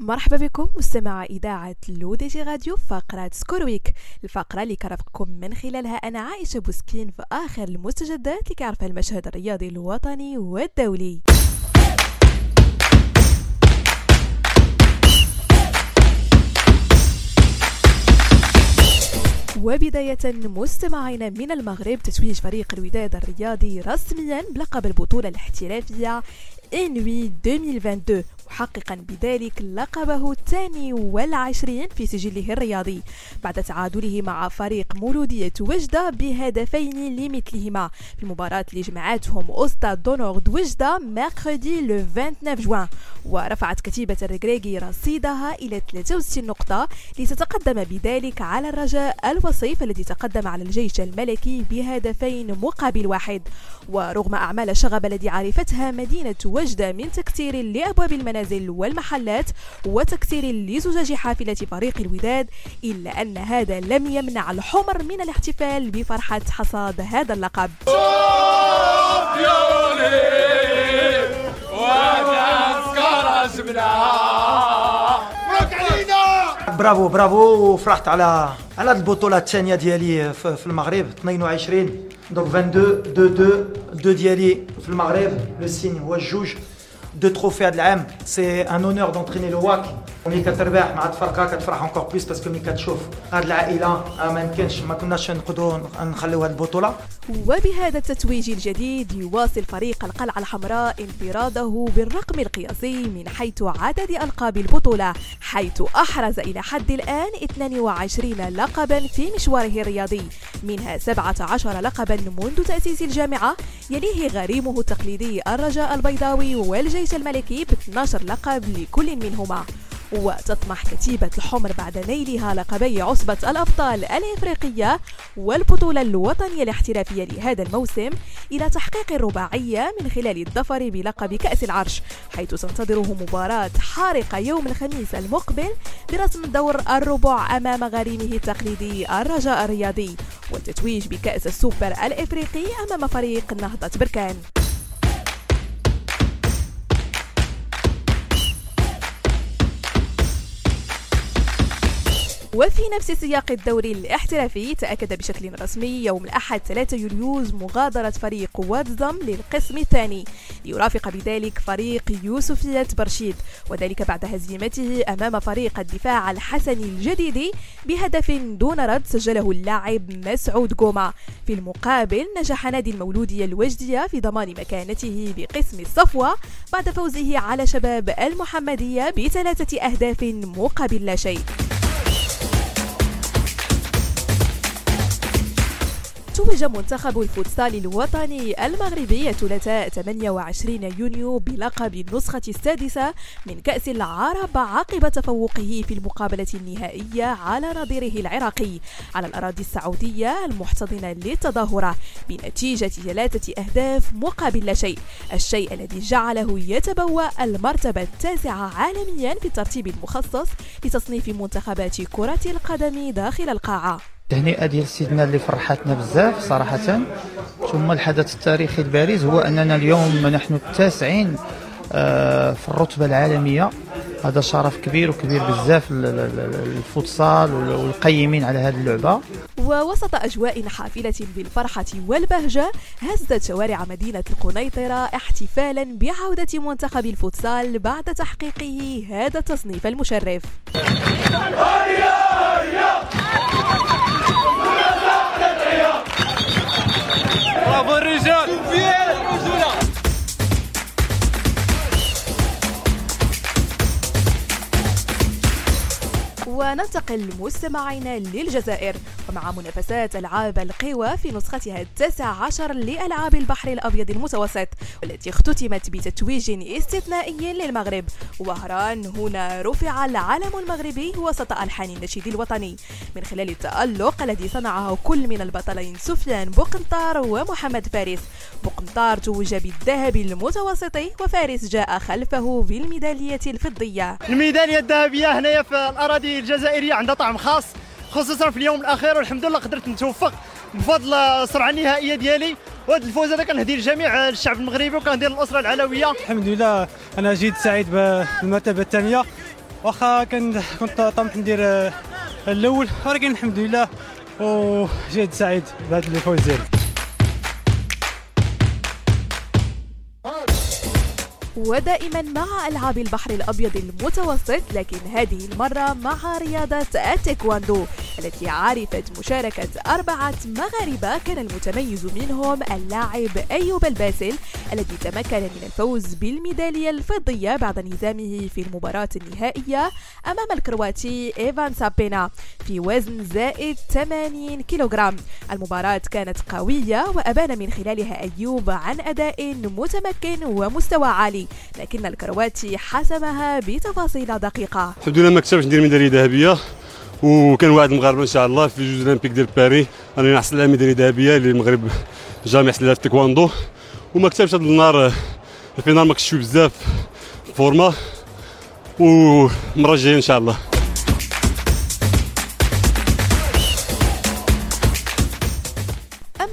مرحبا بكم مستمعي إذاعة L'ODJ Radio فقرة Score Week الفقرة اللي كنرافقكم من خلالها أنا عائشة بوسكين في آخر المستجدات اللي كيعرفها المشهد الرياضي الوطني والدولي. وبداية مستمعينا من المغرب تتويج فريق الوداد الرياضي رسميا بلقب البطولة الاحترافية إنوي 2022 محققا بذلك لقبه الثاني والعشرين في سجله الرياضي. بعد تعادله مع فريق مولودية وجدة بهدفين لمثلهما. في المباراة اللي جمعتهم أوستاد دونورد وجدة ميركودي لو 29 جوان. ورفعت كتيبة الركراكي رصيدها إلى 63 نقطة لتتقدم بذلك على الرجاء الوصيف الذي تقدم على الجيش الملكي بهدفين مقابل واحد. ورغم أعمال الشغب الذي عرفتها مدينة وجدة من تكسير لأبواب المنازل المنازل والمحلات وتكسير لزجاج حافلة فريق الوداد إلا أن هذا لم يمنع الحمر من الاحتفال بفرحة حصاد هذا اللقب. برافو برافو فرحت على على البطولة الثانية ديالي في المغرب 22 دونك 22 2 2 2 ديالي في المغرب لو سين هو الجوج de trophée à de la M. C'est un honneur d'entraîner le WAC. ملي كتربح مع الفرقه كتفرح اونكور بليس باسكو ملي كتشوف هاد العائلة ما يمكنش ما كناش نقدروا نخليو هاد البطولة. وبهذا التتويج الجديد يواصل فريق القلعة الحمراء انفراده بالرقم القياسي من حيث عدد ألقاب البطولة حيث أحرز إلى حد الآن 22 لقبا في مشواره الرياضي منها 17 لقبا منذ تأسيس الجامعة يليه غريمه التقليدي الرجاء البيضاوي والجيش الملكي ب 12 لقب لكل منهما. وتطمح كتيبة الحمر بعد نيلها لقبي عصبة الأبطال الإفريقية والبطولة الوطنية الاحترافية لهذا الموسم إلى تحقيق الرباعية من خلال الظفر بلقب كأس العرش حيث تنتظره مباراة حارقة يوم الخميس المقبل برسم دور الربع أمام غريمه التقليدي الرجاء الرياضي والتتويج بكأس السوبر الإفريقي أمام فريق نهضة بركان. وفي نفس سياق الدوري الاحترافي تأكد بشكل رسمي يوم الأحد 3 يوليوز مغادرة فريق واتزم للقسم الثاني. ليرافق بذلك فريق يوسفية برشيد وذلك بعد هزيمته أمام فريق الدفاع الحسني الجديد بهدف دون رد سجله اللاعب مسعود جوما. في المقابل نجح نادي المولودية الوجدية في ضمان مكانته بقسم الصفوة بعد فوزه على شباب المحمدية بثلاثة أهداف مقابل لا شيء. توج منتخب الفوتسال الوطني المغربي الثلاثاء 28 يونيو بلقب النسخة السادسة من كأس العرب عقب تفوقه في المقابلة النهائية على نظيره العراقي. على الأراضي السعودية المحتضنة للتظاهرة بنتيجة ثلاثة أهداف مقابل لا شيء. الشيء الذي جعله يتبوأ المرتبة التاسعة عالميا في الترتيب المخصص لتصنيف منتخبات كرة القدم داخل القاعة. التهنئه ديال سيدنا اللي فرحتنا بزاف صراحة. ثم الحدث التاريخي البارز هو أننا اليوم نحن التاسعين آه، في الرتبة العالمية. هذا شرف كبير وكبير بزاف الفوتسال والقيمين على هذه اللعبة. ووسط أجواء حافلة بالفرحة والبهجة هزت شوارع مدينة القنيطرة احتفالا بعودة منتخب الفوتسال بعد تحقيقه هذا التصنيف المشرف. وننتقل مستمعينا للجزائر. ومع منافسات ألعاب القوى في نسختها التاسع عشر لألعاب البحر الأبيض المتوسط والتي اختتمت بتتويج استثنائي للمغرب. وهران هنا رفع العلم المغربي وسط ألحان النشيد الوطني. من خلال التألق الذي صنعه كل من البطلين سفيان بوقنطار ومحمد فارس. بوقنطار توج بالذهب المتوسطي وفارس جاء خلفه بالميدالية الفضية. الميدالية الذهبية هنايا في الأراضي الجزائريه عندها طعم خاص خصوصا في اليوم الأخير والحمد لله قدرت نتوفق بفضل السرعه النهائية ديالي. وهذا الفوز هذا كنهدي لجميع الشعب المغربي وكنهدي للأسرة العلوية. الحمد لله أنا جيد سعيد بالمرتبة الثانية. واخا كنت طمح ندير الأول ولكن الحمد لله وجد سعيد بهذا الفوز ديالي. ودائما مع ألعاب البحر الأبيض المتوسط لكن هذه المرة مع رياضة التايكواندو التي عرفت مشاركة أربعة مغاربة كان المتميز منهم اللاعب أيوب الباسل الذي تمكن من الفوز بالميدالية الفضية بعد انهزامه في المباراة النهائية أمام الكرواتي إيفان سابينا في وزن زائد 80 كيلوغرام. المباراة كانت قوية وأبان من خلالها أيوب عن أداء متمكن ومستوى عالي لكن الكرواتي حسمها بتفاصيل دقيقة. الحمد لله ما كتبش ندير ميدالية ذهبية وكنواعد المغاربه إن شاء الله في Jeux Olympiques ديال باري أنا نحصل على ميدالية ذهبية اللي المغرب جامع عليها في التايكواندو وما كتبش هذا النهار ال finale ما كنتش بزاف forme والمرة الجايه إن شاء الله.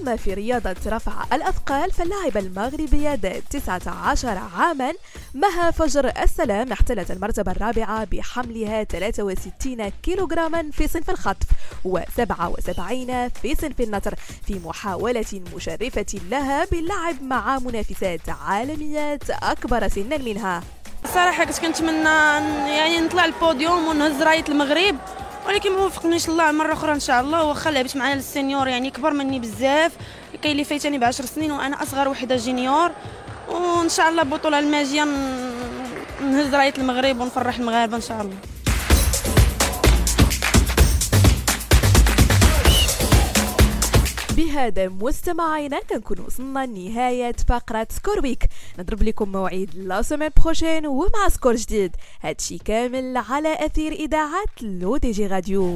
أما في رياضة رفع الأثقال فاللاعبة المغربية ذات 19 عاما مها فجر السلام احتلت المرتبة الرابعة بحملها 63 كيلوغراما في صنف الخطف و77 في صنف النطر. في محاولة مشرفة لها باللعب مع منافسات عالميات أكبر سنا منها. صراحة كنت كنتمنى يعني نطلع البوديوم ونهز راية المغرب. ولكن ما وفقنيش الله مرة أخرى إن شاء الله. واخا لعبت معنا ال seniors يعني كبر مني بزاف. كاين اللي فايتاني ب 10 سنين وأنا أصغر وحدة junior وإن شاء الله البطوله الماجية نهز راية المغرب ونفرح المغاربة إن شاء الله. بهذا مستمعينا كنكون وصلنا لنهاية فقرة Score Week نضرب لكم موعد la semaine prochaine ومع score جديد. هادشي كامل على أثير إذاعة L'ODJ Radio.